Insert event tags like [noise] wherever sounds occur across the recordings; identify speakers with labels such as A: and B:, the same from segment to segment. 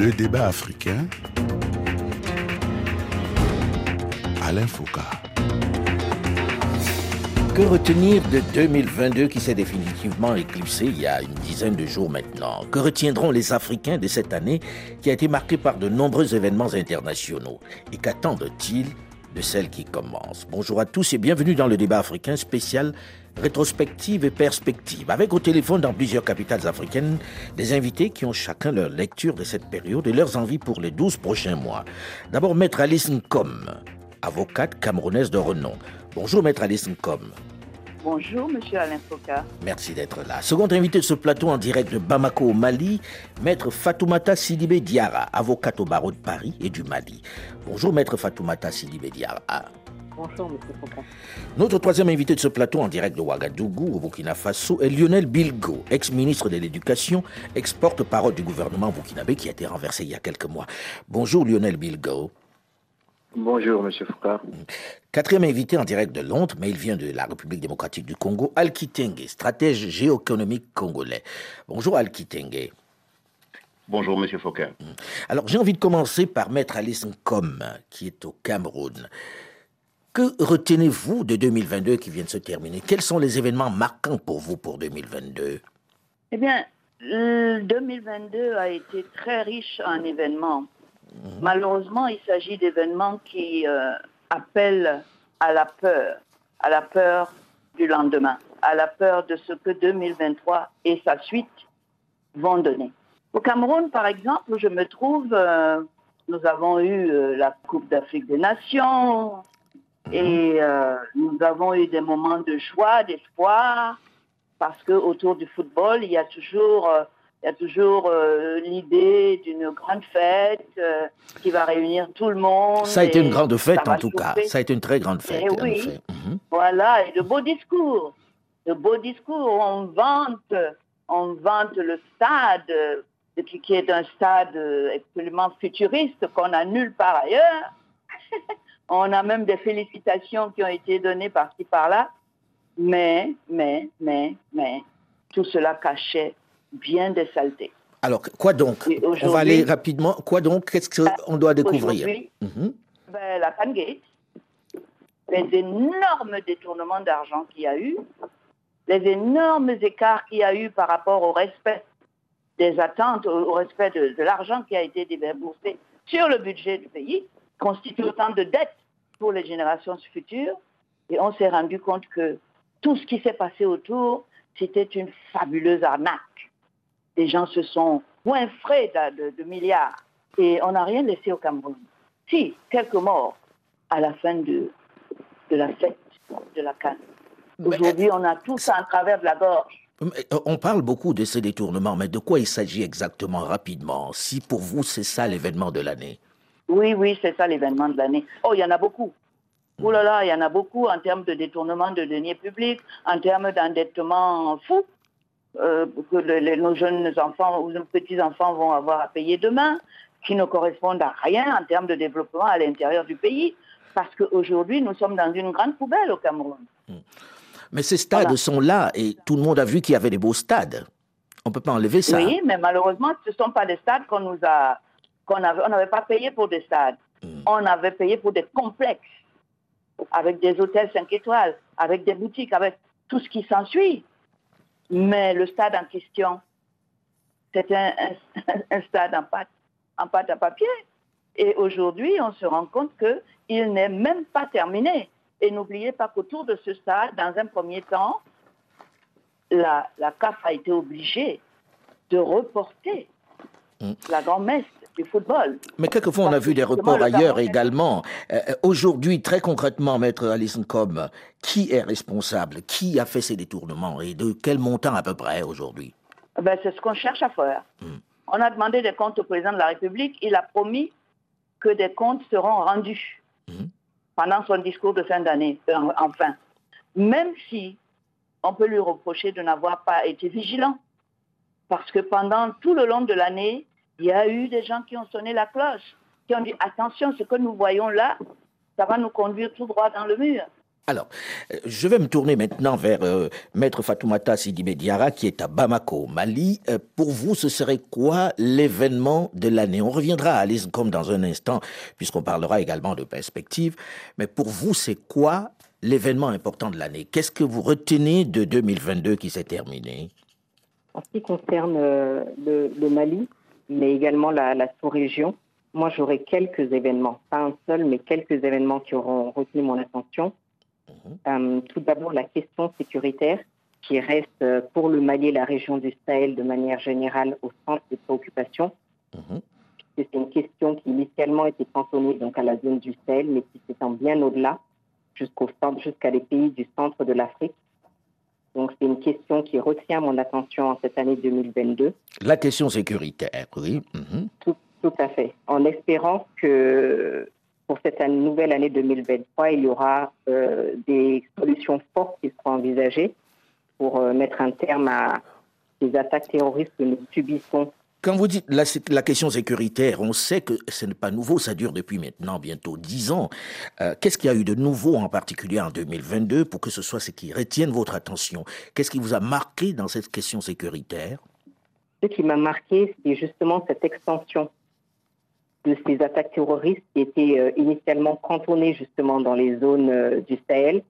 A: Le débat africain. Alain Foucault.
B: Que retenir de 2022 qui s'est définitivement éclipsé il y a une dizaine de jours maintenant? Que retiendront les Africains de cette année qui a été marquée par de nombreux événements internationaux? Et qu'attendent-ils de celle qui commence Bonjour à tous et bienvenue dans le débat africain spécial rétrospective et perspective. Avec au téléphone dans plusieurs capitales africaines des invités qui ont chacun leur lecture de cette période et leurs envies pour les 12 prochains mois. D'abord, Maître Alice Nkom, avocate camerounaise de renom. Bonjour Maître Alice Nkom.
C: Bonjour, Monsieur Alain Foucault.
B: Merci d'être là. Second invité de ce plateau en direct de Bamako au Mali, Maître Fatoumata Sidibé Diara, avocate au barreau de Paris et du Mali. Bonjour Maître Fatoumata Sidibé Diara.
C: Bonjour, Monsieur Foucault.
B: Notre troisième invité de ce plateau en direct de Ouagadougou, au Burkina Faso, est Lionel Bilgo, ex-ministre de l'Éducation, ex-porte-parole du gouvernement burkinabé qui a été renversé il y a quelques mois. Bonjour Lionel Bilgo.
D: Bonjour, Monsieur Foucault.
B: Quatrième invité en direct de Londres, mais il vient de la République démocratique du Congo, Al Kitenge, stratège géoéconomique congolais. Bonjour Al Kitenge.
D: Bonjour, Monsieur Foucault.
B: Alors, j'ai envie de commencer par Maître Alice Nkom, qui est au Cameroun. Que retenez-vous de 2022 qui vient de se terminer? Quels sont les événements marquants pour vous pour 2022
C: Eh bien, le 2022 a été très riche en événements. Malheureusement, il s'agit d'événements qui euh, appellent à la peur, à la peur du lendemain, à la peur de ce que 2023 et sa suite vont donner. Au Cameroun, par exemple, où je me trouve, euh, nous avons eu euh, la Coupe d'Afrique des Nations et euh, nous avons eu des moments de joie, d'espoir, parce que autour du football, il y a toujours, il y a toujours euh, l'idée d'une grande fête euh, qui va réunir tout le monde.
B: Ça a été
C: et
B: une grande fête en tout cas. Ça a été une très grande fête.
C: Eh
B: en
C: oui.
B: effet. Mhm.
C: Voilà, et de beaux discours. De beaux discours. On vante, on vante le stade, qui, est un stade absolument futuriste qu'on n'a nulle part ailleurs. [laughs] on a même des félicitations qui ont été données par-ci par-là. Mais, mais, mais, mais, tout cela cachait bien des saletés.
B: Alors, quoi donc On va aller rapidement. Quoi donc Qu'est-ce qu'on doit découvrir Mhm.
C: ben, la Pangate, les énormes détournements d'argent qu'il y a eu, les énormes écarts qu'il y a eu par rapport au respect des attentes, au, respect de, de l'argent qui a été déboursé sur le budget du pays, constituent autant de dettes pour les générations futures. Et on s'est rendu compte que tout ce qui s'est passé autour, c'était une fabuleuse arnaque. Les gens se sont coinfrés de, de- de milliards et on n'a rien laissé au Cameroun. Si, quelques morts à la fin de, de la fête de la canne.
B: Mais,
C: Aujourd'hui, on a tout ça en travers de la gorge.
B: Euh, On parle beaucoup de ces détournements, mais de quoi il s'agit exactement rapidement? Si pour vous c'est ça l'événement de l'année?
C: Oui, oui, c'est ça l'événement de l'année. Oh, il y en a beaucoup. Oh là là, il y en a beaucoup en termes de détournement de deniers publics, en termes d'endettement fou euh, que le- les- nos jeunes enfants ou nos petits-enfants vont avoir à payer demain, qui ne correspondent à rien en termes de développement à l'intérieur du pays. Parce qu'aujourd'hui, nous sommes dans une grande poubelle au Cameroun.
B: Mais ces stades
C: Voilà.
B: sont là et tout le monde a vu qu'il y avait des beaux stades. On peut pas enlever ça.
C: Oui, mais malheureusement, ce ne sont pas des stades qu'on nous a, qu'on avait, on n'avait pas payé pour des stades.
B: Mm.
C: On avait payé pour des complexes, avec des hôtels 5 étoiles, avec des boutiques, avec tout ce qui s'ensuit. Mais le stade en question, c'était un, un- [laughs] un stade en pâte, en pâte à papier. Et aujourd'hui, on se rend compte qu'il n'est même pas terminé. Et n'oubliez pas qu'autour de ce stade, dans un premier temps, la, la CAF a été obligée de reporter
B: Mm.
C: la grand-messe du football.
B: Mais quelquefois, on a vu des reports
C: le
B: ailleurs également. Euh, Aujourd'hui, très concrètement, Maître Alison Com, qui est responsable? Qui a fait ces détournements Et de quel montant à peu près aujourd'hui?
C: Ben, c'est ce qu'on cherche à faire.
B: Mm.
C: On a demandé des comptes au président de la République. Il a promis que des comptes seront rendus
B: Mhm.
C: pendant son discours de fin d'année, euh, enfin. Même si on peut lui reprocher de n'avoir pas été vigilant. Parce que pendant tout le long de l'année, il y a eu des gens qui ont sonné la cloche, qui ont dit attention, ce que nous voyons là, ça va nous conduire tout droit dans le mur.
B: Alors, euh, je vais me tourner maintenant vers euh, Maître Fatoumata Sidibé Diara qui est à Bamako, Mali. Euh, pour vous, ce serait quoi l'événement de l'année? On reviendra à comme dans un instant, puisqu'on parlera également de perspective. Mais pour vous, c'est quoi l'événement important de l'année? Qu'est-ce que vous retenez de 2022 qui s'est terminé?
E: En ce qui concerne le, Mali, mais également la, la sous-région, moi j'aurais quelques événements, pas un seul, mais quelques événements qui auront retenu mon attention. Euh, tout d'abord, la question sécuritaire qui reste euh, pour le Mali et la région du Sahel de manière générale au centre des préoccupations. Mhm. C'est une question qui initialement était cantonnée donc à la zone du Sahel, mais qui s'étend bien au-delà, jusqu'au jusqu'à les pays du centre de l'Afrique. Donc c'est une question qui retient mon attention en cette année 2022.
B: La question sécuritaire, oui.
E: Mhm. tout, tout, à fait. En espérant que pour cette nouvelle année 2023, il y aura euh, des solutions fortes qui seront envisagées pour euh, mettre un terme à ces attaques terroristes que nous subissons.
B: Quand vous dites la, la question sécuritaire, on sait que ce n'est pas nouveau, ça dure depuis maintenant bientôt dix ans. Euh, qu'est-ce qu'il y a eu de nouveau en particulier en 2022 pour que ce soit ce qui retienne votre attention? Qu'est-ce qui vous a marqué dans cette question sécuritaire?
E: Ce qui m'a marqué, c'est justement cette extension de ces attaques terroristes qui étaient euh, initialement cantonnées justement dans les zones euh, du Sahel,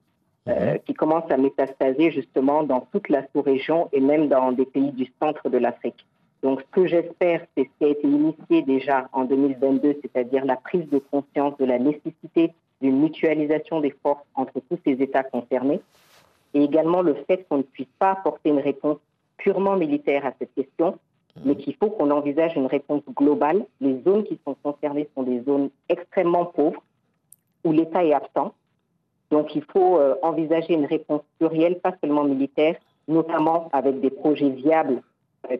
E: euh, mhm. qui commencent à métastaser justement dans toute la sous-région et même dans des pays du centre de l'Afrique. Donc, ce que j'espère, c'est ce qui a été initié déjà en 2022, c'est-à-dire la prise de conscience de la nécessité d'une mutualisation des forces entre tous ces États concernés, et également le fait qu'on ne puisse pas apporter une réponse purement militaire à cette question, mais qu'il faut qu'on envisage une réponse globale. Les zones qui sont concernées sont des zones extrêmement pauvres, où l'État est absent. Donc il faut euh, envisager une réponse plurielle, pas seulement militaire, notamment avec des projets viables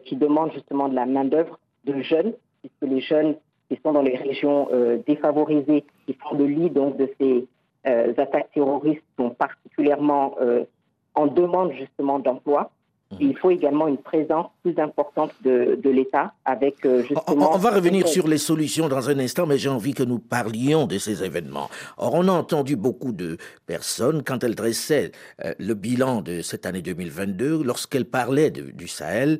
E: qui demandent justement de la main-d'œuvre de jeunes, puisque les jeunes qui sont dans les régions euh, défavorisées, qui font le lit donc, de ces attaques terroristes, sont particulièrement en demande justement d'emploi. Il faut également une présence plus importante de, l'État avec euh, justement...
B: On, va revenir sur les solutions dans un instant, mais j'ai envie que nous parlions de ces événements. Or, on a entendu beaucoup de personnes, quand elles dressaient euh, le bilan de cette année 2022, lorsqu'elles parlaient du Sahel,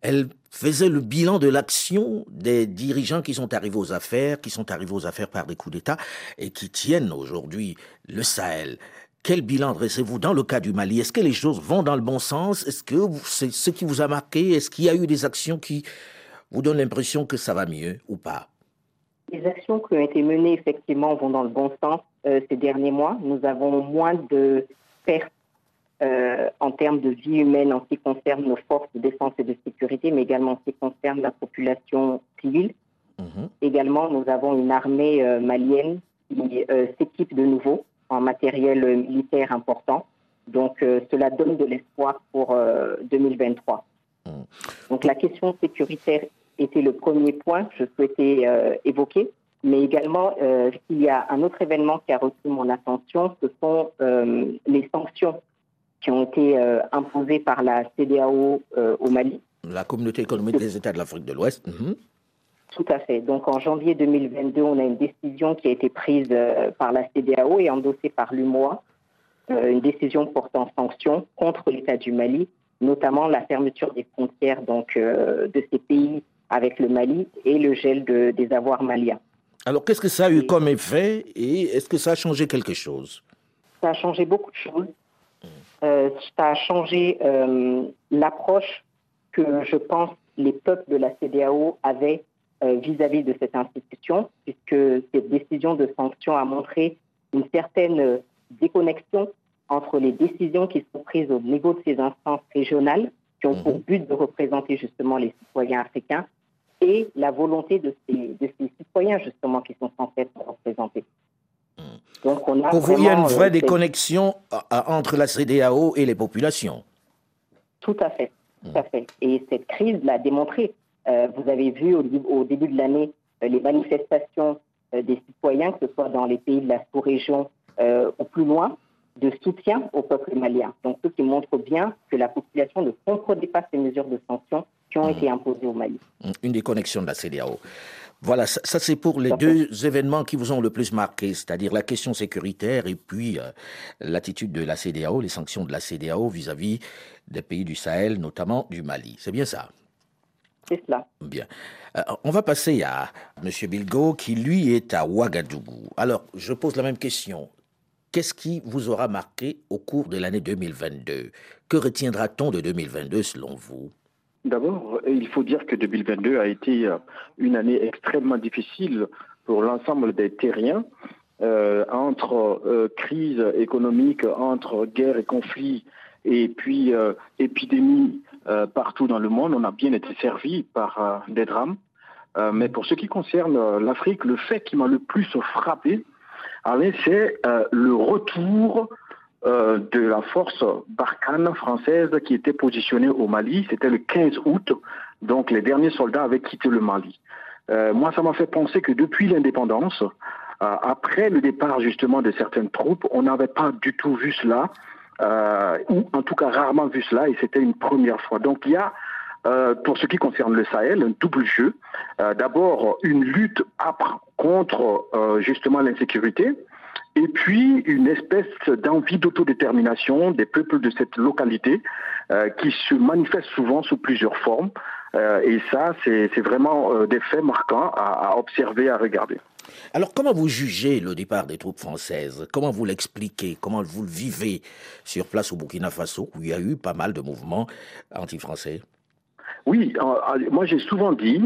B: elles faisaient le bilan de l'action des dirigeants qui sont arrivés aux affaires, qui sont arrivés aux affaires par des coups d'État et qui tiennent aujourd'hui le Sahel. Quel bilan dressez-vous dans le cas du Mali? Est-ce que les choses vont dans le bon sens? Est-ce que c'est ce qui vous a marqué? Est-ce qu'il y a eu des actions qui vous donnent l'impression que ça va mieux ou pas?
E: Les actions qui ont été menées effectivement vont dans le bon sens euh, ces derniers mois. Nous avons moins de pertes euh, en termes de vie humaine en ce qui concerne nos forces de défense et de sécurité, mais également en ce qui concerne la population civile. Mhm. Également, nous avons une armée euh, malienne qui s'équipe de nouveau en matériel militaire important. Donc euh, cela donne de l'espoir pour 2023. Euh, mmh. Donc la question sécuritaire était le premier point que je souhaitais euh, évoquer. Mais également, il y a un autre événement qui a reçu mon attention, ce sont les sanctions qui ont été imposées par la CDAO au Mali.
B: La communauté économique des États de l'Afrique de l'Ouest. Mmh.
E: Tout à fait. Donc en janvier 2022, on a une décision qui a été prise euh, par la CDAO et endossée par l'UMOA, euh, une décision portant sanction contre l'État du Mali, notamment la fermeture des frontières donc, euh, de ces pays avec le Mali et le gel des avoirs maliens.
B: Alors qu'est-ce que ça a eu comme effet et est-ce que ça a changé quelque chose?
E: Ça a changé beaucoup de choses. Ça a changé l'approche que je pense les peuples de la CDAO avaient euh, vis-à-vis de cette institution, puisque cette décision de sanction a montré une certaine euh, déconnexion entre les décisions qui sont prises au niveau de ces instances régionales, qui ont pour mhm. but de représenter justement les citoyens africains, et la volonté de ces, de ces citoyens justement qui sont censés être représentés.
B: Donc on a pour vous, il y a une vraie euh, déconnexion entre la CDAO et les populations.
E: Tout à fait, tout à fait. Et cette crise l'a démontré. Euh, vous avez vu au, début de l'année euh, les manifestations euh, des citoyens, que ce soit dans les pays de la sous-région ou plus loin, de soutien au peuple malien. Donc, ce qui montre bien que la population ne comprenait pas ces mesures de sanctions qui ont mmh. été imposées au Mali.
B: Mmh. Une des connexions de la CDAO. Voilà, ça, c'est pour les deux événements qui vous ont le plus marqué, c'est-à-dire la question sécuritaire et puis euh, l'attitude de la CDAO, les sanctions de la CDAO vis-à-vis des pays du Sahel, notamment du Mali. C'est bien ça?
E: C'est cela.
B: Bien. Euh, on va passer à M. Bilgo qui, lui, est à Ouagadougou. Alors, je pose la même question. Qu'est-ce qui vous aura marqué au cours de l'année 2022 Que retiendra-t-on de 2022 selon vous?
D: D'abord, il faut dire que 2022 a été euh, une année extrêmement difficile pour l'ensemble des terriens. Euh, entre euh, crise économique, entre guerre et conflit, et puis euh, épidémie partout dans le monde, on a bien été servi par des drames. mais pour ce qui concerne l'Afrique, le fait qui m'a le plus frappé, c'est le retour euh, de la force Barkhane française qui était positionnée au Mali. C'était le 15 août, donc les derniers soldats avaient quitté le Mali. Euh, moi, ça m'a fait penser que depuis l'indépendance, euh, après le départ justement de certaines troupes, on n'avait pas du tout vu cela, ou en tout cas rarement vu cela, et c'était une première fois. Donc il y a pour ce qui concerne le Sahel, un double jeu. D'abord, une lutte âpre contre justement l'insécurité, et puis une espèce d'envie d'autodétermination des peuples de cette localité euh, qui se manifeste souvent sous plusieurs formes. Euh, et ça, c'est vraiment euh, des faits marquants à, à observer, à regarder.
B: Alors, comment vous jugez le départ des troupes françaises? Comment vous l'expliquez? Comment vous le vivez? Sur place au Burkina Faso, où il y a eu pas mal de mouvements anti-français
D: oui, moi j'ai souvent dit,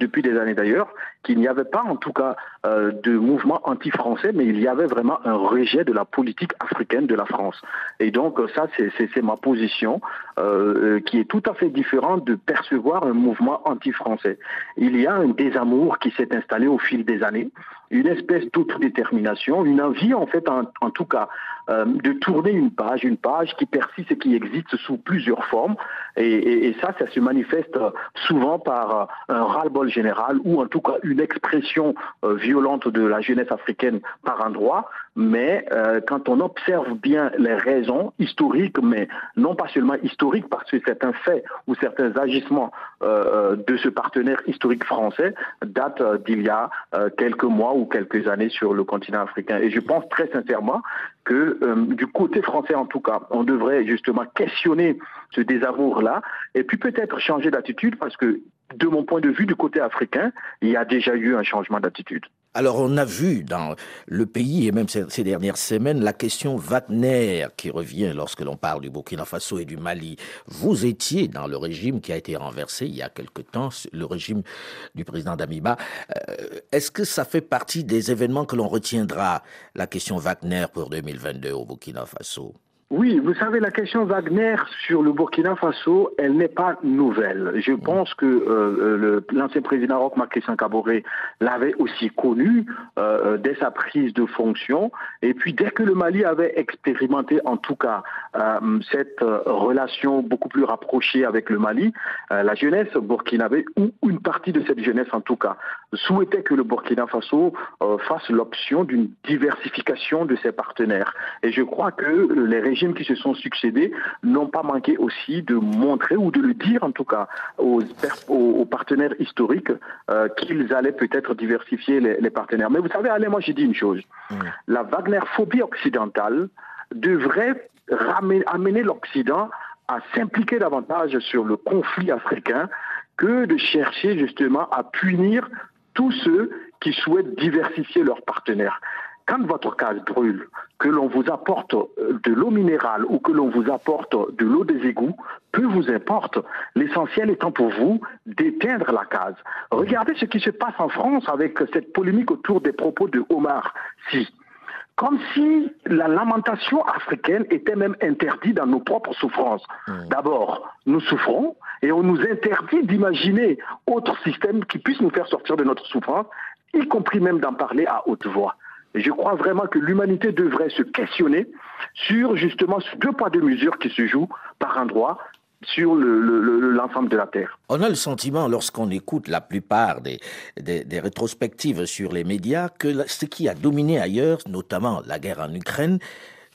D: depuis des années d'ailleurs, qu'il n'y avait pas en tout cas euh, de mouvement anti-français, mais il y avait vraiment un rejet de la politique africaine de la France. Et donc ça, c'est ma position, euh, qui est tout à fait différente de percevoir un mouvement anti-français. Il y a un désamour qui s'est installé au fil des années, une espèce d'autodétermination, une envie en fait, en, tout cas, euh, de tourner une page, une page qui persiste et qui existe sous plusieurs formes. Et, ça, ça se manifeste souvent par un ras-le-bol général ou en tout cas une expression euh, de la jeunesse africaine par endroit, mais euh, quand on observe bien les raisons historiques, mais non pas seulement historiques, parce que c'est un fait ou certains agissements euh, de ce partenaire historique français datent d'il y a quelques mois ou quelques années sur le continent africain. Et je pense très sincèrement que du côté français en tout cas, on devrait justement questionner ce désamour-là et puis peut-être changer d'attitude parce que de mon point de vue, du côté africain, il y a déjà eu un changement d'attitude.
B: Alors on a vu dans le pays et même ces dernières semaines la question Wagner qui revient lorsque l'on parle du Burkina Faso et du Mali. Vous étiez dans le régime qui a été renversé il y a quelque temps, le régime du président Damiba. Euh, est-ce que ça fait partie des événements que l'on retiendra, la question Wagner pour 2022 au Burkina Faso?
D: Oui, vous savez, la question Wagner sur le Burkina Faso, elle n'est pas nouvelle. Je mm. pense que euh, l'ancien président Roch Christian Caboret l'avait aussi connu euh, dès sa prise de fonction. Et puis, dès que le Mali avait expérimenté, en tout cas, euh, cette relation beaucoup plus rapprochée avec le Mali, la jeunesse burkinabé, ou une partie de cette jeunesse en tout cas, souhaitait que le Burkina Faso fasse l'option d'une diversification de ses partenaires. Et je crois que les régimes qui se sont succédés n'ont pas manqué aussi de montrer, ou de le dire en tout cas, aux, aux, partenaires historiques euh, qu'ils allaient peut-être diversifier les, partenaires. Mais vous savez, allez, moi j'ai dit une chose. Mmh. La Wagner-phobie occidentale devrait ramener, amener l'Occident à s'impliquer davantage sur le conflit africain que de chercher justement à punir tous ceux qui souhaitent diversifier leurs partenaires. Quand votre case brûle, que l'on vous apporte euh, de l'eau minérale ou que l'on vous apporte de l'eau des égouts, peu vous importe. L'essentiel étant pour vous d'éteindre la case. Regardez ce qui se passe en France avec cette polémique autour des propos de Omar Si. Comme si la lamentation africaine était même interdite dans nos propres souffrances. Mmh. D'abord, nous souffrons et on nous interdit d'imaginer autre système qui puisse nous faire sortir de notre souffrance, y compris même d'en parler à haute voix. Et je crois vraiment que l'humanité devrait se questionner sur justement ce deux poids deux mesures qui se jouent par endroit sur l'ensemble le, de la Terre.
B: On a le sentiment, lorsqu'on écoute la plupart des, des, des, rétrospectives sur les médias, que ce qui a dominé ailleurs, notamment la guerre en Ukraine,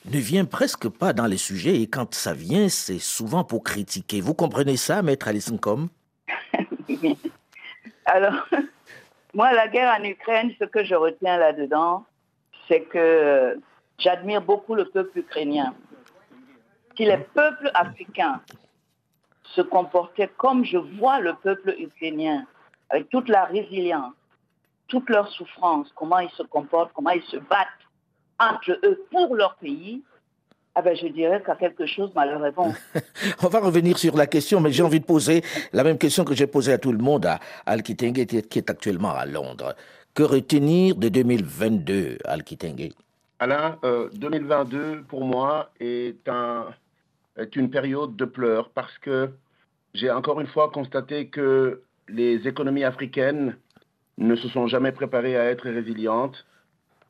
B: ne vient presque pas dans les sujets et quand ça vient, c'est souvent pour critiquer. Vous comprenez ça, Maître Alison Com [laughs]
C: Alors, [laughs] Moi, la guerre en Ukraine, ce que je retiens là-dedans, c'est que j'admire beaucoup le peuple ukrainien. Si les peuples africains se comportaient comme je vois le peuple ukrainien, avec toute la résilience, toute leur souffrance, comment ils se comportent, comment ils se battent entre eux pour leur pays, ah ben, je dirais a quelque chose malheureusement. [laughs]
B: On va revenir sur la question, mais j'ai envie de poser la même question que j'ai posée à tout le monde, à Al Kitenge, qui est actuellement à Londres. Que retenir de 2022, Al Kitenge?
F: Alain, 2022, euh, pour moi, est, est une période de pleurs parce que j'ai encore une fois constaté que les économies africaines ne se sont jamais préparées à être résilientes,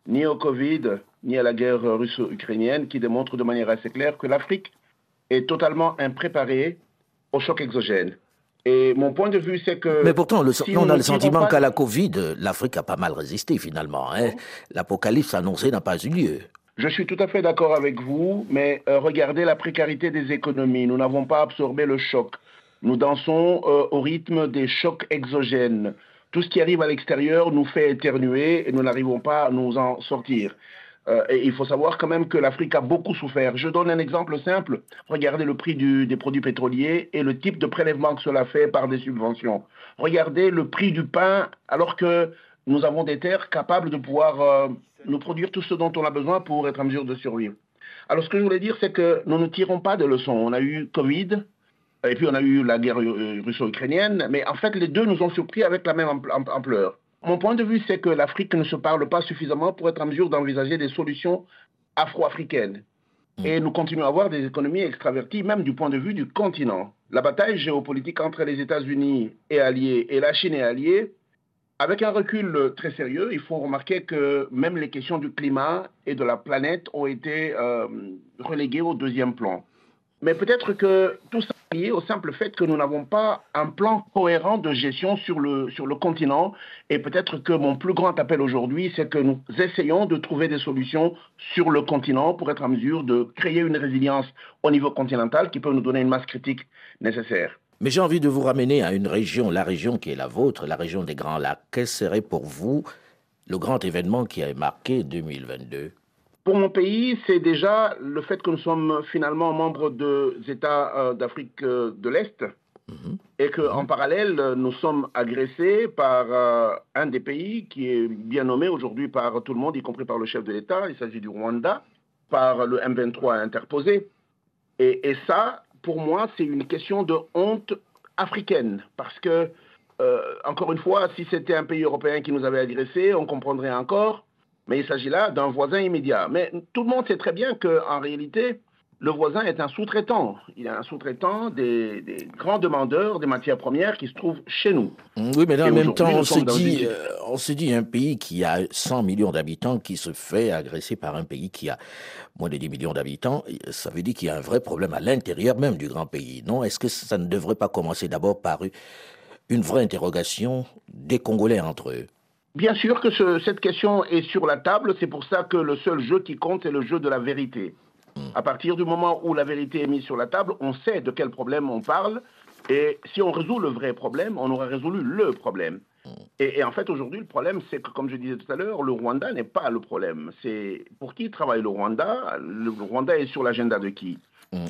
F: ni au Covid, ni à la guerre russo-ukrainienne, qui démontre de manière assez claire que l'Afrique est totalement impréparée au choc exogène. Et mon point de vue, c'est que...
B: Mais pourtant, on, a le sentiment qu'à la Covid, l'Afrique a pas mal résisté finalement. Hein. L'apocalypse annoncé n'a pas eu lieu.
F: Je suis tout à fait d'accord avec vous, mais euh, regardez la précarité des économies. Nous n'avons pas absorbé le choc. Nous dansons euh, au rythme des chocs exogènes. Tout ce qui arrive à l'extérieur nous fait éternuer et nous n'arrivons pas à nous en sortir. Euh, et il faut savoir quand même que l'Afrique a beaucoup souffert. Je donne un exemple simple. Regardez le prix des produits pétroliers et le type de prélèvement que cela fait par des subventions. Regardez le prix du pain alors que nous avons des terres capables de pouvoir euh, nous produire tout ce dont on a besoin pour être en mesure de survivre. Alors ce que je voulais dire, c'est que nous ne tirons pas de leçons. On a eu Covid, et puis on a eu la guerre euh, russo-ukrainienne, mais en fait les deux nous ont surpris avec la même ampleur. Mon point de vue, c'est que l'Afrique ne se parle pas suffisamment pour être en mesure d'envisager des solutions afro-africaines. Mm. Et nous continuons à avoir des économies extraverties, même du point de vue du continent. La bataille géopolitique entre les États-Unis et alliés et la Chine et alliés, avec un recul très sérieux, il faut remarquer que même les questions du climat et de la planète ont été euh, reléguées au deuxième plan. Mais peut-être que tout ça est lié au simple fait que nous n'avons pas un plan cohérent de gestion sur le, sur le continent. Et peut-être que mon plus grand appel aujourd'hui, c'est que nous essayons de trouver des solutions sur le continent pour être en mesure de créer une résilience au niveau continental qui peut nous donner une masse critique nécessaire.
B: Mais j'ai envie de vous ramener à une région, la région qui est la vôtre, la région des Grands Lacs. Quel serait pour vous le grand événement qui a marqué 2022
F: pour mon pays, c'est déjà le fait que nous sommes finalement membres des États euh, d'Afrique euh, de l'Est mhm. et qu'en mhm. parallèle, nous sommes agressés par euh, un des pays qui est bien nommé aujourd'hui par tout le monde, y compris par le chef de l'État. Il s'agit du Rwanda, par le M23 interposé. Et, et ça, pour moi, c'est une question de honte africaine parce que, encore une fois, si c'était un pays européen qui nous avait agressés, on comprendrait encore. Mais il s'agit là d'un voisin immédiat. Mais tout le monde sait très bien qu'en réalité, le voisin est un sous-traitant. Il est un sous-traitant des, grands demandeurs des matières premières qui se trouvent chez nous.
B: Oui, mais en même temps, on se, dit, euh, on se dit un pays qui a 100 millions d'habitants qui se fait agresser par un pays qui a moins de 10 millions d'habitants. Ça veut dire qu'il y a un vrai problème à l'intérieur même du grand pays. Non? Est-ce que ça ne devrait pas commencer d'abord par une vraie interrogation des Congolais entre eux?
F: Bien sûr que cette question est sur la table, c'est pour ça que le seul jeu qui compte, c'est le jeu de la vérité. À partir du moment où la vérité est mise sur la table, on sait de quel problème on parle, et si on résout le vrai problème, on aura résolu le problème. Et, en fait, aujourd'hui, le problème, c'est que, comme je disais tout à l'heure, le Rwanda n'est pas le problème. C'est pour qui travaille le Rwanda? Le Rwanda est sur l'agenda de qui?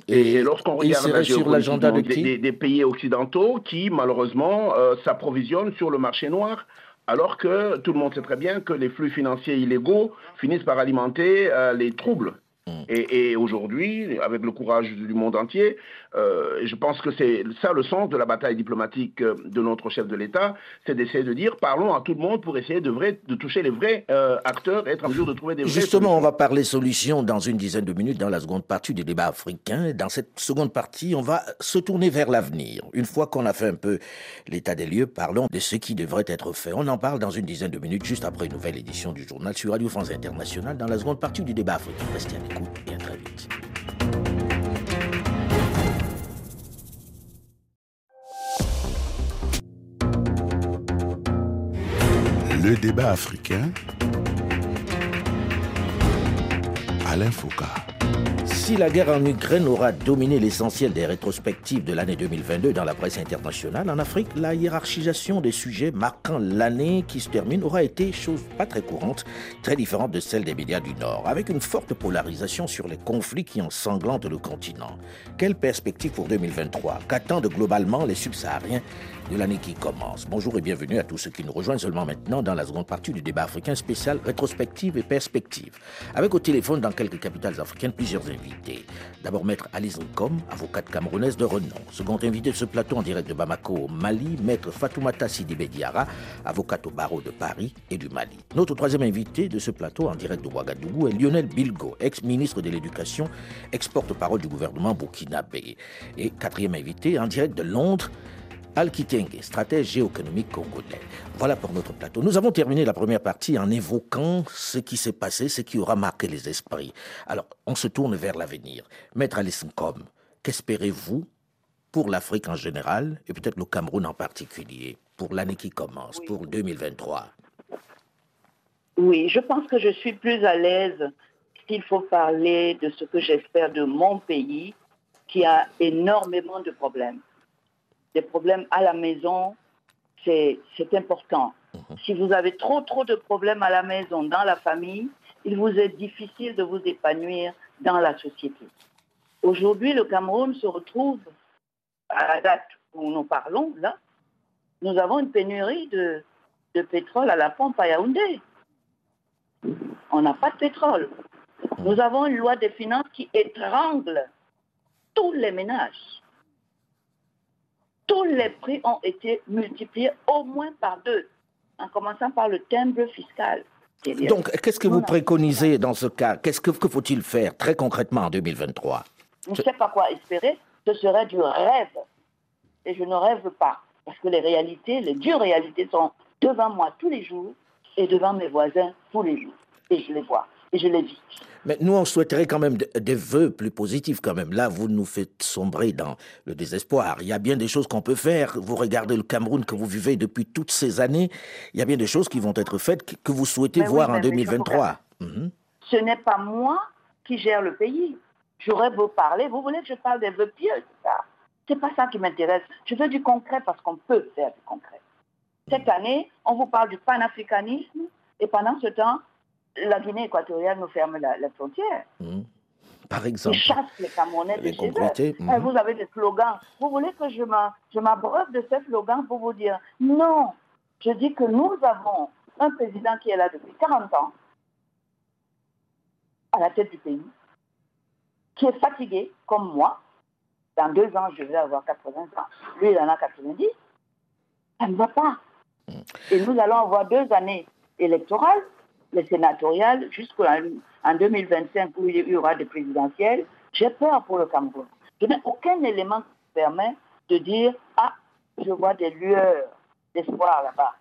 B: Et, lorsqu'on regarde la sur l'agenda de
F: des, des, pays occidentaux qui, malheureusement, euh, s'approvisionnent sur le marché noir alors que tout le monde sait très bien que les flux financiers illégaux finissent par alimenter euh, les troubles Mm. Et, aujourd'hui, avec le courage du monde entier, euh, je pense que c'est ça le sens de la bataille diplomatique euh, de notre chef de l'État, c'est d'essayer de dire parlons à tout le monde pour essayer de, vrai, de toucher les vrais euh, acteurs et être en mesure de trouver des
B: vrais. Justement, on va parler solutions dans une dizaine de minutes dans la seconde partie du débat africain. Dans cette seconde partie, on va se tourner vers l'avenir. Une fois qu'on a fait un peu l'état des lieux, parlons de ce qui devrait être fait. On en parle dans une dizaine de minutes, juste après une nouvelle édition du journal sur Radio France Internationale, dans la seconde partie du débat africain. Restez
A: Le débat africain, Alain Foucault.
B: Si la guerre en Ukraine aura dominé l'essentiel des rétrospectives de l'année 2022 dans la presse internationale, en Afrique, la hiérarchisation des sujets marquant l'année qui se termine aura été, chose pas très courante, très différente de celle des médias du Nord, avec une forte polarisation sur les conflits qui ensanglantent le continent. Quelle perspective pour 2023 Qu'attendent globalement les subsahariens de l'année qui commence? Bonjour et bienvenue à tous ceux qui nous rejoignent seulement maintenant dans la seconde partie du débat africain spécial rétrospective et perspective. Avec au téléphone dans quelques capitales africaines plusieurs invités. D'abord maître Alice Nkom, avocate camerounaise de renom. Second invité de ce plateau en direct de Bamako au Mali, maître Fatoumata Sidibé Diara, avocate au barreau de Paris et du Mali. Notre troisième invité de ce plateau en direct de Ouagadougou est Lionel Bilgo, ex-ministre de l'Éducation, ex-porte-parole du gouvernement burkinabé. Et quatrième invité en direct de Londres, Al Kitenge, stratège géoéconomique congolais. Voilà pour notre plateau. Nous avons terminé la première partie en évoquant ce qui s'est passé, ce qui aura marqué les esprits. Alors, on se tourne vers l'avenir. Maître Alice Nkom, qu'espérez-vous pour l'Afrique en général et peut-être le Cameroun en particulier pour l'année qui commence, pour 2023
C: Oui, je pense que je suis plus à l'aise s'il faut parler de ce que j'espère de mon pays qui a énormément de problèmes des problèmes à la maison, c'est important. Mhm. Si vous avez trop, trop de problèmes à la maison, dans la famille, il vous est difficile de vous épanouir dans la société. Aujourd'hui, le Cameroun se retrouve, à la date où nous parlons, là, nous avons une pénurie de, de pétrole à la pompe à Yaoundé. On n'a pas de pétrole. Nous avons une loi des finances qui étrangle tous les ménages tous les prix ont été multipliés au moins par deux, en commençant par le timbre fiscal.
B: Donc, qu'est-ce que vous préconisez dans ce cas? Qu'est-ce que, faut-il faire très concrètement en 2023
C: Je ne sais pas quoi espérer. Ce serait du rêve. Et je ne rêve pas. Parce que les réalités, les dures réalités sont devant moi tous les jours et devant mes voisins tous les jours. Et je les vois et je les vis.
B: Mais nous, on souhaiterait quand même des vœux plus positifs quand même. Là, vous nous faites sombrer dans le désespoir. Il y a bien des choses qu'on peut faire. Vous regardez le Cameroun que vous vivez depuis toutes ces années. Il y a bien des choses qui vont être faites que vous souhaitez voir en 2023.
C: Mhm. Ce n'est pas moi qui gère le pays. J'aurais beau parler. Vous voulez que je parle des vœux pieux, c'est ça C'est pas ça qui m'intéresse. Je veux du concret parce qu'on peut faire du concret. Cette année, on vous parle du panafricanisme et pendant ce temps, la Guinée équatoriale nous ferme la, frontière.
B: Mmh. Par exemple.
C: Ils chassent les Camerounais de chez eux. Mmh. Vous avez des slogans. Vous voulez que je m'abreuve de ces slogans pour vous dire non. Je dis que nous avons un président qui est là depuis 40 ans, à la tête du pays, qui est fatigué, comme moi. Dans deux ans, je vais avoir 80 ans. Lui, il en a 90. Ça ne va pas. Mmh. Et nous allons avoir deux années électorales les sénatoriales jusqu'en 2025 où il y aura des présidentielles, j'ai peur pour le Cameroun. Je n'ai aucun élément qui permet de dire Ah, je vois des lueurs d'espoir là-bas.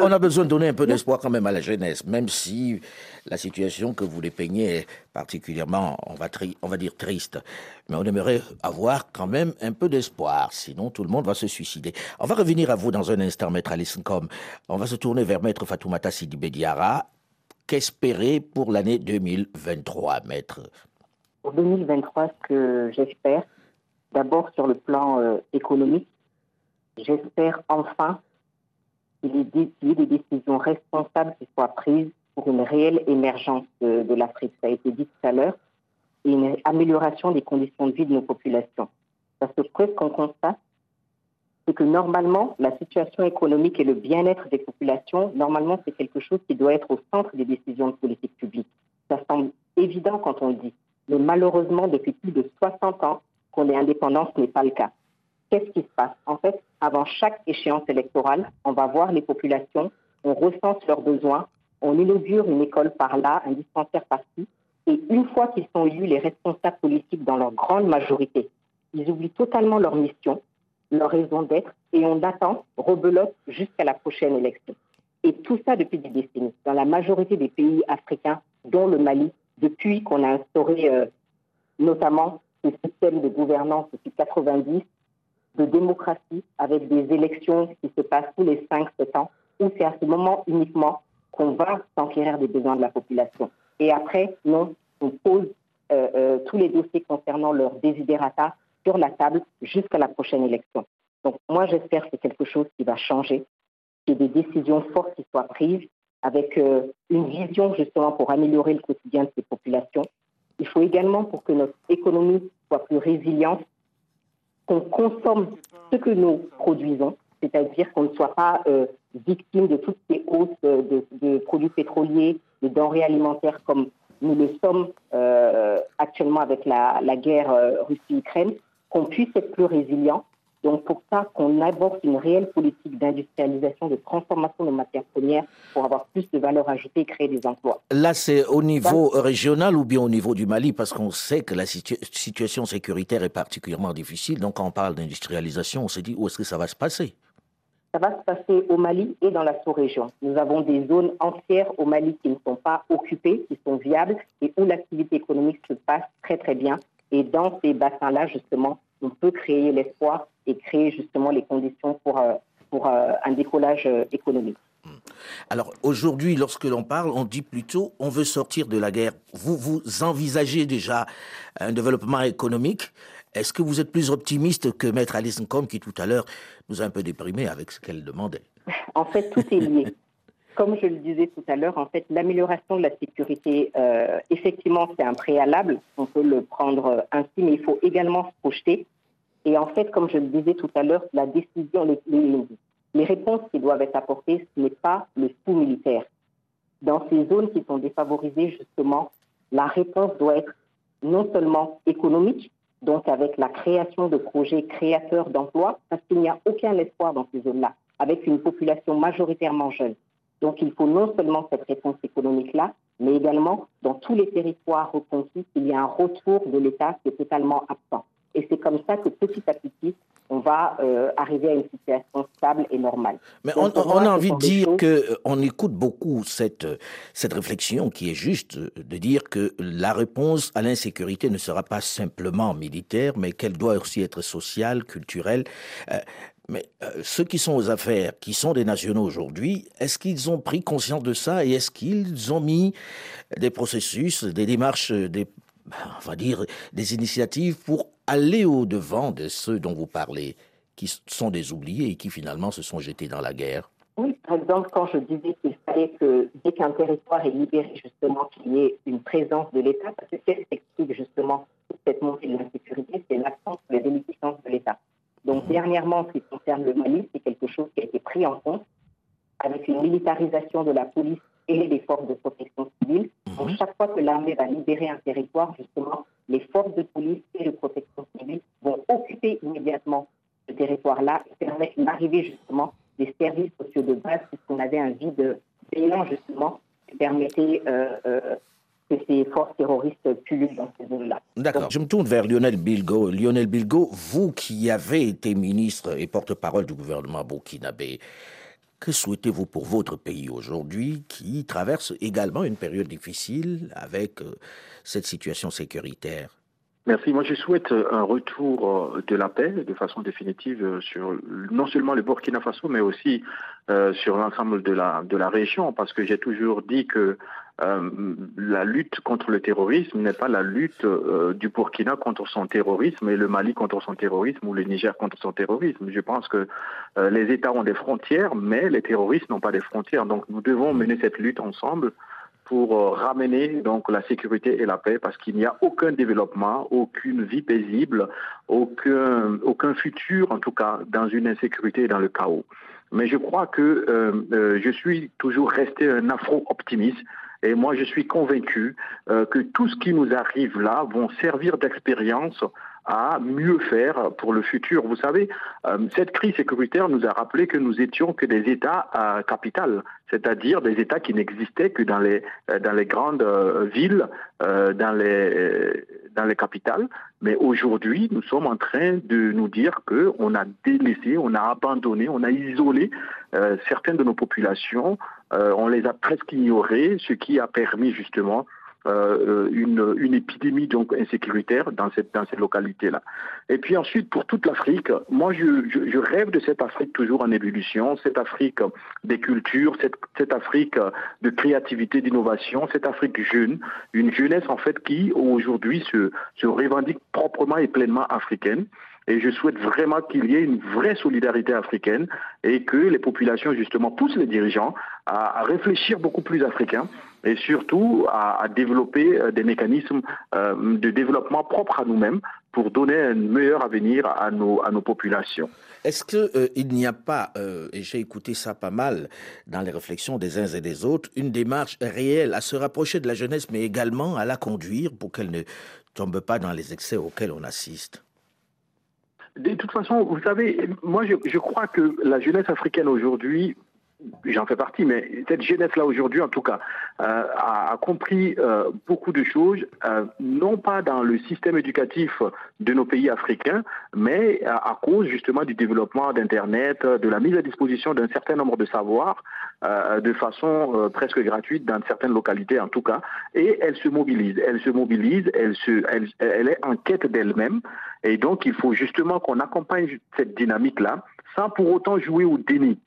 B: On, a besoin de donner un peu d'espoir quand même à la jeunesse, même si la situation que vous dépeignez est particulièrement, on va, on va dire, triste. Mais on aimerait avoir quand même un peu d'espoir, sinon tout le monde va se suicider. On va revenir à vous dans un instant, Maître Alice Nkom. On va se tourner vers Maître Fatoumata Sidibé Diara qu'espérer pour l'année 2023, maître?
E: Pour 2023, ce que j'espère, d'abord sur le plan euh, économique, j'espère enfin qu'il y ait des décisions responsables qui soient prises pour une réelle émergence de, l'Afrique. Ça a été dit tout à l'heure, et une amélioration des conditions de vie de nos populations. Parce que ce qu'on constate, c'est que normalement, la situation économique et le bien-être des populations, normalement, c'est quelque chose qui doit être au centre des décisions de politique publique. Ça semble évident quand on le dit. Mais malheureusement, depuis plus de 60 ans qu'on est indépendant, ce n'est pas le cas. Qu'est-ce qui se passe? En fait, avant chaque échéance électorale, on va voir les populations, on recense leurs besoins, on inaugure une école par là, un dispensaire par-ci, et une fois qu'ils sont élus, les responsables politiques, dans leur grande majorité, ils oublient totalement leur mission, leur raison d'être et on attend, rebelote jusqu'à la prochaine élection. Et tout ça depuis des décennies. Dans la majorité des pays africains, dont le Mali, depuis qu'on a instauré euh, notamment ce système de gouvernance depuis 90, de démocratie avec des élections qui se passent tous les 5-7 ans, où c'est à ce moment uniquement qu'on va s'enquérir des besoins de la population. Et après, non, on pose tous les dossiers concernant leur désiderata sur la table jusqu'à la prochaine élection. Donc moi, j'espère que c'est quelque chose qui va changer, qu'il y ait des décisions fortes soient prises avec une vision justement pour améliorer le quotidien de ces populations. Il faut également, pour que notre économie soit plus résiliente, qu'on consomme ce que nous produisons, c'est-à-dire qu'on ne soit pas euh, victime de toutes ces hausses de, produits pétroliers, de denrées alimentaires comme nous le sommes euh, actuellement avec la, guerre euh, Russie-Ukraine, qu'on puisse être plus résilient donc pour ça qu'on aborde une réelle politique d'industrialisation, de transformation de matières premières pour avoir plus de valeur ajoutée et créer des emplois.
B: Là, c'est au niveau régional ou bien au niveau du Mali Parce qu'on sait que la situation sécuritaire est particulièrement difficile. Donc quand on parle d'industrialisation, on se dit où est-ce que ça va se passer?
E: Ça va se passer au Mali et dans la sous-région. Nous avons des zones entières au Mali qui ne sont pas occupées, qui sont viables et où l'activité économique se passe très très bien. Et dans ces bassins-là, justement, on peut créer l'espoir et créer justement les conditions pour, euh, pour euh, un décollage euh, économique. Hmm.
B: Alors aujourd'hui, lorsque l'on parle, on dit plutôt on veut sortir de la guerre. Vous, vous envisagez déjà un développement économique. Est-ce que vous êtes plus optimiste que Maître Alice Nkom qui tout à l'heure nous a un peu déprimé avec ce qu'elle demandait?
E: En fait, tout est lié. [laughs] Comme je le disais tout à l'heure, en fait, l'amélioration de la sécurité, effectivement, c'est un préalable. On peut le prendre ainsi, mais il faut également se projeter et en fait, comme je le disais tout à l'heure, la décision, les, les, réponses qui doivent être apportées, ce n'est pas le sous militaire. Dans ces zones qui sont défavorisées, justement, la réponse doit être non seulement économique, donc avec la création de projets créateurs d'emplois, parce qu'il n'y a aucun espoir dans ces zones-là, avec une population majoritairement jeune. Donc il faut non seulement cette réponse économique-là, mais également dans tous les territoires reconquis, il y a un retour de l'État qui est totalement absent. Et c'est comme ça que petit à petit, on va euh, arriver à une situation stable et normale.
B: Mais on, a envie de dire qu'on que on écoute beaucoup cette cette réflexion qui est juste de dire que la réponse à l'insécurité ne sera pas simplement militaire, mais qu'elle doit aussi être sociale, culturelle. Euh, mais euh, ceux qui sont aux affaires, qui sont des nationaux aujourd'hui, est-ce qu'ils ont pris conscience de ça et est-ce qu'ils ont mis des processus, des démarches, des on va dire, des initiatives pour aller au-devant de ceux dont vous parlez, qui sont des oubliés et qui finalement se sont jetés dans la guerre.
E: Oui, par exemple, quand je disais qu'il fallait que dès qu'un territoire est libéré, justement, qu'il y ait une présence de l'État, parce que qu'est-ce qui explique justement cette montée de l'insécurité? C'est l'absence de la déliquescence de l'État. Donc, dernièrement, en ce qui concerne le Mali, c'est quelque chose qui a été pris en compte avec une militarisation de la police et des forces de protection civile. Donc, mhm. chaque fois que l'armée va libérer un territoire, justement, les forces de police et de protection civile vont occuper immédiatement ce territoire-là et permettre d'arriver justement des services sociaux de base, puisqu'on avait un vide béant justement qui permettait euh, euh, que ces forces terroristes pullulent dans ces zones-là.
B: D'accord. Je me tourne vers Lionel Bilgo. Lionel Bilgo, vous qui avez été ministre et porte-parole du gouvernement burkinabé, que souhaitez-vous pour votre pays aujourd'hui qui traverse également une période difficile avec euh, cette situation sécuritaire?
D: Merci. Moi, je souhaite euh, un retour euh, de la paix de façon définitive sur non seulement le Burkina Faso, mais aussi sur l'ensemble de la, de la région, parce que j'ai toujours dit que euh, la lutte contre le terrorisme n'est pas la lutte euh, du Burkina contre son terrorisme et le Mali contre son terrorisme ou le Niger contre son terrorisme. Je pense que euh, les États ont des frontières, mais les terroristes n'ont pas des frontières. Donc nous devons mener cette lutte ensemble pour ramener donc la sécurité et la paix parce qu'il n'y a aucun développement, aucune vie paisible, aucun, aucun futur en tout cas dans une insécurité et dans le chaos. Mais je crois que je suis toujours resté un afro-optimiste et moi, je suis convaincu euh, que tout ce qui nous arrive là vont servir d'expérience à mieux faire pour le futur. Vous savez, euh, cette crise sécuritaire nous a rappelé que nous étions que des États à capital, c'est-à-dire des États qui n'existaient que dans les, euh, dans les grandes villes, dans, les, dans les capitales. Mais aujourd'hui, nous sommes en train de nous dire qu'on a délaissé, on a abandonné, on a isolé certaines de nos populations, on les a presque ignorées, ce qui a permis justement euh, une, une, épidémie donc insécuritaire dans cette, dans cette localité-là. Et puis ensuite, pour toute l'Afrique, moi je, je, je, rêve de cette Afrique toujours en ébullition, cette Afrique des cultures, cette, cette Afrique de créativité, d'innovation, cette Afrique jeune, une jeunesse en fait qui aujourd'hui se, se revendique proprement et pleinement africaine. Et je souhaite vraiment qu'il y ait une vraie solidarité africaine et que les populations, justement, poussent les dirigeants à, réfléchir beaucoup plus africain et surtout à, développer des mécanismes euh, de développement propres à nous-mêmes pour donner un meilleur avenir à nos, à nos populations.
B: Est-ce qu'il euh, n'y a pas, euh, et j'ai écouté ça pas mal dans les réflexions des uns et des autres, une démarche réelle à se rapprocher de la jeunesse, mais également à la conduire pour qu'elle ne tombe pas dans les excès auxquels on assiste?
D: De toute façon, vous savez, moi je, je crois que la jeunesse africaine aujourd'hui j'en fais partie, mais cette jeunesse-là aujourd'hui, en tout cas, euh, a, a, compris euh, beaucoup de choses, euh, non pas dans le système éducatif de nos pays africains, mais à, à cause justement du développement d'Internet, de la mise à disposition d'un certain nombre de savoirs de façon presque gratuite dans certaines localités en tout cas, et elle se mobilise, elle se mobilise, elle, se, elle, elle est en quête d'elle-même, et donc il faut justement qu'on accompagne cette dynamique-là sans pour autant jouer au déni.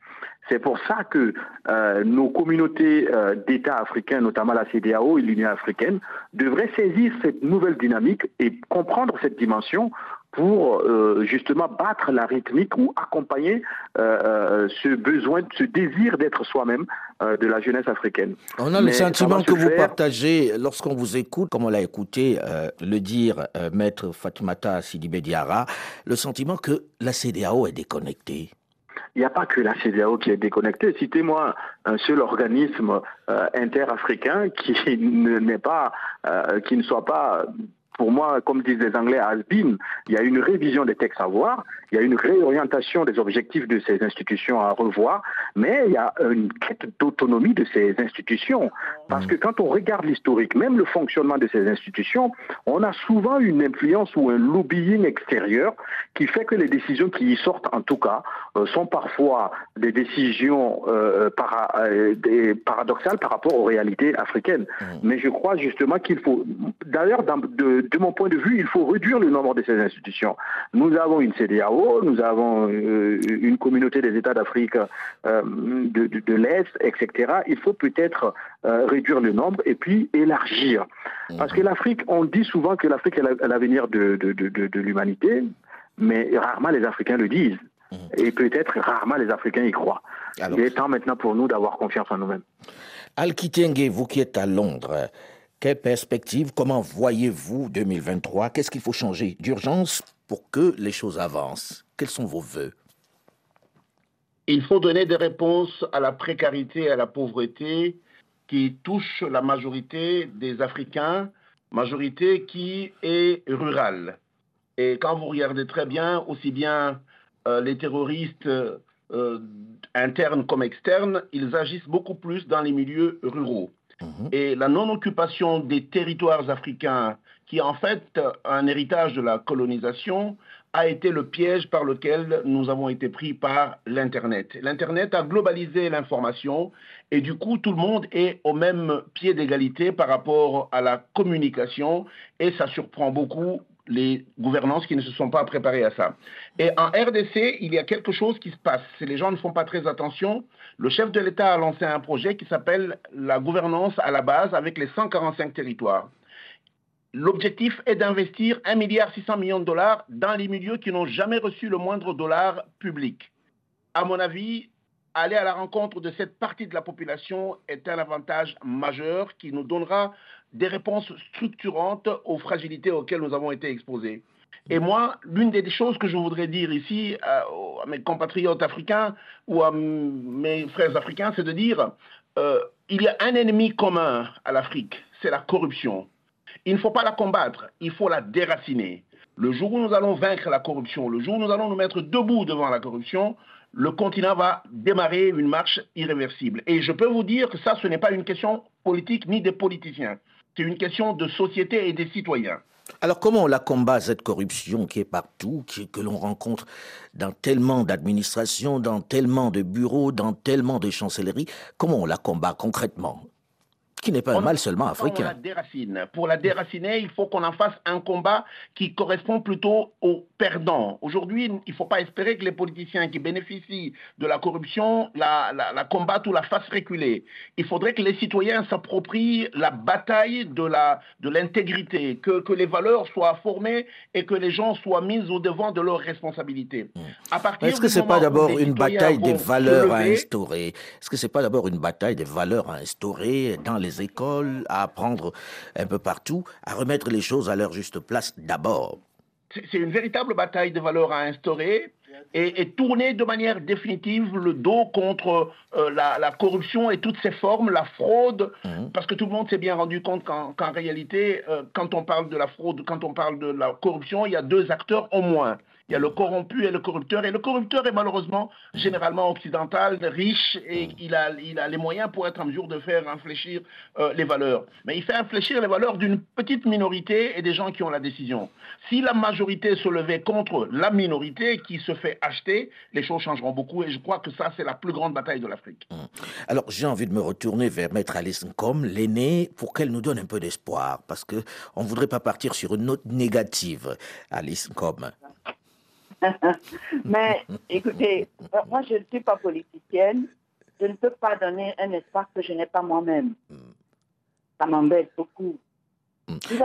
D: C'est pour ça que euh, nos communautés euh, d'États africains, notamment la CDAO et l'Union africaine, devraient saisir cette nouvelle dynamique et comprendre cette dimension pour euh, justement battre la rythmique ou accompagner ce besoin, ce désir d'être soi-même de la jeunesse africaine.
B: On a Mais le sentiment que vous partagez lorsqu'on vous écoute, comme on l'a écouté le dire maître Fatoumata Sidibé Diarra, le sentiment que la CDAO est déconnectée
D: il n'y a pas que la CDAO qui est déconnectée. Citez-moi un seul organisme euh, interafricain qui [laughs] n'est pas, euh, qui ne soit pas pour moi, comme disent les Anglais, has been, il y a une révision des textes à voir, il y a une réorientation des objectifs de ces institutions à revoir, mais il y a une quête d'autonomie de ces institutions. Parce que quand on regarde l'historique, même le fonctionnement de ces institutions, on a souvent une influence ou un lobbying extérieur qui fait que les décisions qui y sortent, en tout cas, euh, sont parfois des décisions euh, para, euh, des paradoxales par rapport aux réalités africaines. Mmh. Mais je crois justement qu'il faut, d'ailleurs, de, de mon point de vue, il faut réduire le nombre de ces institutions. Nous avons une CDAO, nous avons euh, une communauté des États d'Afrique euh, de, de, de l'Est, etc. Il faut peut-être euh, réduire le nombre et puis élargir. Parce que l'Afrique, on dit souvent que l'Afrique est l'avenir de, de, de l'humanité, mais rarement les Africains le disent. Et peut-être rarement les Africains y croient. Alors, Il est temps maintenant pour nous d'avoir confiance en nous-mêmes.
B: Al-Kitenge, vous qui êtes à Londres, quelle perspective Comment voyez-vous 2023 Qu'est-ce qu'il faut changer d'urgence pour que les choses avancent? Quels sont vos voeux?
F: Il faut donner des réponses à la précarité et à la pauvreté qui touchent la majorité des Africains, majorité qui est rurale. Et quand vous regardez très bien, aussi bien euh, les terroristes euh, internes comme externes, ils agissent beaucoup plus dans les milieux ruraux. Mmh. Et la non-occupation des territoires africains, qui est en fait un héritage de la colonisation, a été le piège par lequel nous avons été pris par l'Internet. L'Internet a globalisé l'information et du coup tout le monde est au même pied d'égalité par rapport à la communication et ça surprend beaucoup les gouvernances qui ne se sont pas préparées à ça. Et en RDC, il y a quelque chose qui se passe. Si les gens ne font pas très attention, le chef de l'État a lancé un projet qui s'appelle la gouvernance à la base avec les 145 territoires. L'objectif est d'investir 1,6 milliard de dollars dans les milieux qui n'ont jamais reçu le moindre dollar public. À mon avis, aller à la rencontre de cette partie de la population est un avantage majeur qui nous donnera des réponses structurantes aux fragilités auxquelles nous avons été exposés. Et moi, l'une des choses que je voudrais dire ici à, à mes compatriotes africains ou à mes frères africains, c'est de dire euh, il y a un ennemi commun à l'Afrique, c'est la corruption. Il ne faut pas la combattre, il faut la déraciner. Le jour où nous allons vaincre la corruption, le jour où nous allons nous mettre debout devant la corruption, le continent va démarrer une marche irréversible. Et je peux vous dire que ça, ce n'est pas une question politique ni des politiciens. C'est une question de société et des citoyens.
B: Alors comment on la combat, cette corruption qui est partout, que l'on rencontre dans tellement d'administrations, dans tellement de bureaux, dans tellement de chancelleries? Comment on la combat concrètement? Qui n'est pas un mal seulement africain.
F: La déracine. Pour la déraciner, il faut qu'on en fasse un combat qui correspond plutôt aux perdants. Aujourd'hui, il ne faut pas espérer que les politiciens qui bénéficient de la corruption la, la, combattent ou la fassent reculer. Il faudrait que les citoyens s'approprient la bataille de l'intégrité, de que, que les valeurs soient formées et que les gens soient mis au devant de leurs responsabilités.
B: Mmh. Est-ce que ce n'est pas d'abord une bataille des valeurs à instaurer? Est-ce que ce n'est pas d'abord une bataille des valeurs à instaurer dans les écoles, à apprendre un peu partout, à remettre les choses à leur juste place d'abord.
F: C'est une véritable bataille de valeurs à instaurer et, tourner de manière définitive le dos contre euh, la, corruption et toutes ses formes, la fraude, mhm. parce que tout le monde s'est bien rendu compte qu'en réalité, euh, quand on parle de la fraude, quand on parle de la corruption, il y a deux acteurs au moins. Il y a le corrompu et le corrupteur. Et le corrupteur est malheureusement généralement occidental, riche, et mm. il a, il a les moyens pour être en mesure de faire infléchir euh, les valeurs. Mais il fait infléchir les valeurs d'une petite minorité et des gens qui ont la décision. Si la majorité se levait contre la minorité qui se fait acheter, les choses changeront beaucoup. Et je crois que ça, c'est la plus grande bataille de l'Afrique. Mm.
B: Alors, j'ai envie de me retourner vers Maître Alice Nkom, l'aînée, pour qu'elle nous donne un peu d'espoir. Parce qu'on ne voudrait pas partir sur une note négative, Alice Nkom. [laughs]
C: Mais écoutez, moi je ne suis pas politicienne. Je ne peux pas donner un espoir que je n'ai pas moi-même. Ça m'embête beaucoup.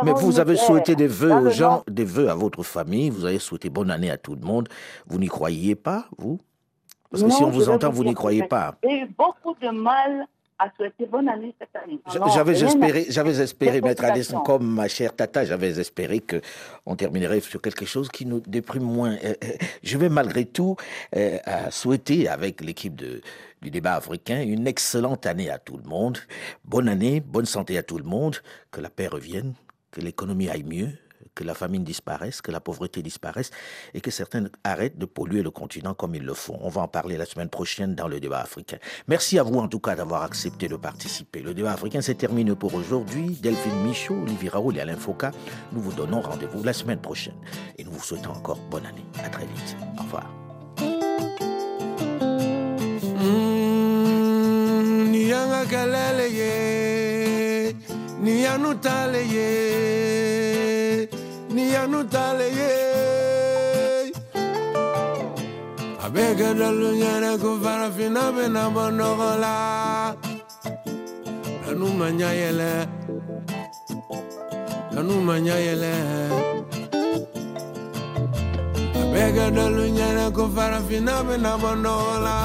B: Mais vous avez souhaité des vœux aux gens, des vœux à votre famille, vous avez souhaité bonne année à tout le monde. Vous n'y croyez pas, vous? Parce que si on vous entend, vous n'y croyez pas.
C: J'ai eu beaucoup de mal à souhaiter bonne année cette année.
B: J'avais espéré, j'avais espéré, Maître comme ma chère Tata, j'avais espéré qu'on terminerait sur quelque chose qui nous déprime moins. Euh, euh, je vais malgré tout euh, souhaiter avec l'équipe de, du débat africain une excellente année à tout le monde. Bonne année, bonne santé à tout le monde, que la paix revienne, que l'économie aille mieux, que la famine disparaisse, que la pauvreté disparaisse et que certains arrêtent de polluer le continent comme ils le font. On va en parler la semaine prochaine dans le débat africain. Merci à vous en tout cas d'avoir accepté de participer. Le débat africain s'est terminé pour aujourd'hui. Delphine Michaud, Olivier Raoul et Alain Foucault, nous vous donnons rendez-vous la semaine prochaine et nous vous souhaitons encore bonne année. À très vite. Au revoir.
G: Ni yanu tale ye abege dalu nyere ko farafina be na la nanu manya yele. Nanu manya yele. Abege dalu nyere ko farafina be na la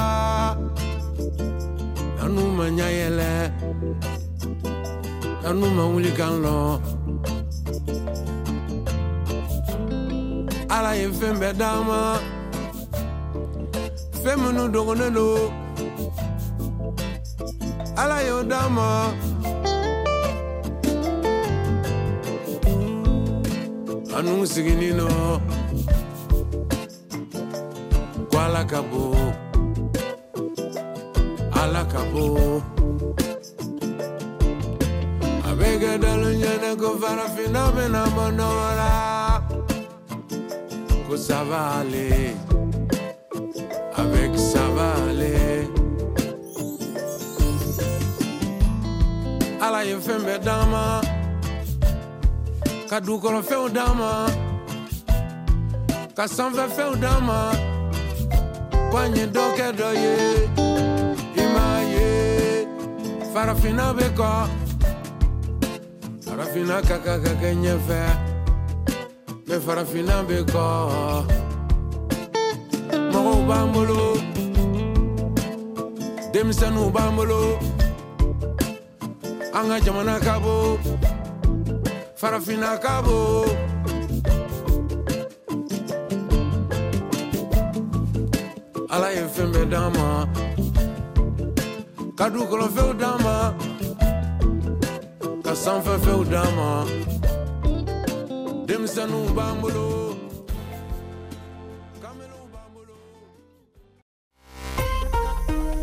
G: nanu manya yele. Nanu mawuli kan lo ala ye fɛn bɛɛ d'an ma fɛn minnu dogonen do ala y'o d'an ma anu siginin nɔ ko ala ka bon ala ka bon a bɛ kɛ dalu ɲɛnɛ ko farafinna bɛna bɔ nɔgɔ la que ça va aller, avec ça va aller. Ala ye fɛn bɛɛ d'an ma ka dugukɔrɔ fɛnw d'an ma ka sanfɛ fɛnw d'an ma ko an ye dɔ kɛ dɔ ye i m'a ye farafinna bɛ kɔ farafinna ka kan ka kɛ ɲɛfɛ. Me farafina bɛ kɔ mɔgɔw b'an bolo denmisɛnninw b'an bolo an ka jamana ka bon farafina ka bon ala ye fɛn bɛɛ d'an ma ka dugukɔlɔfɛnw d'an ma ka sanfɛfɛnw d'an ma Dem sa nou bambolo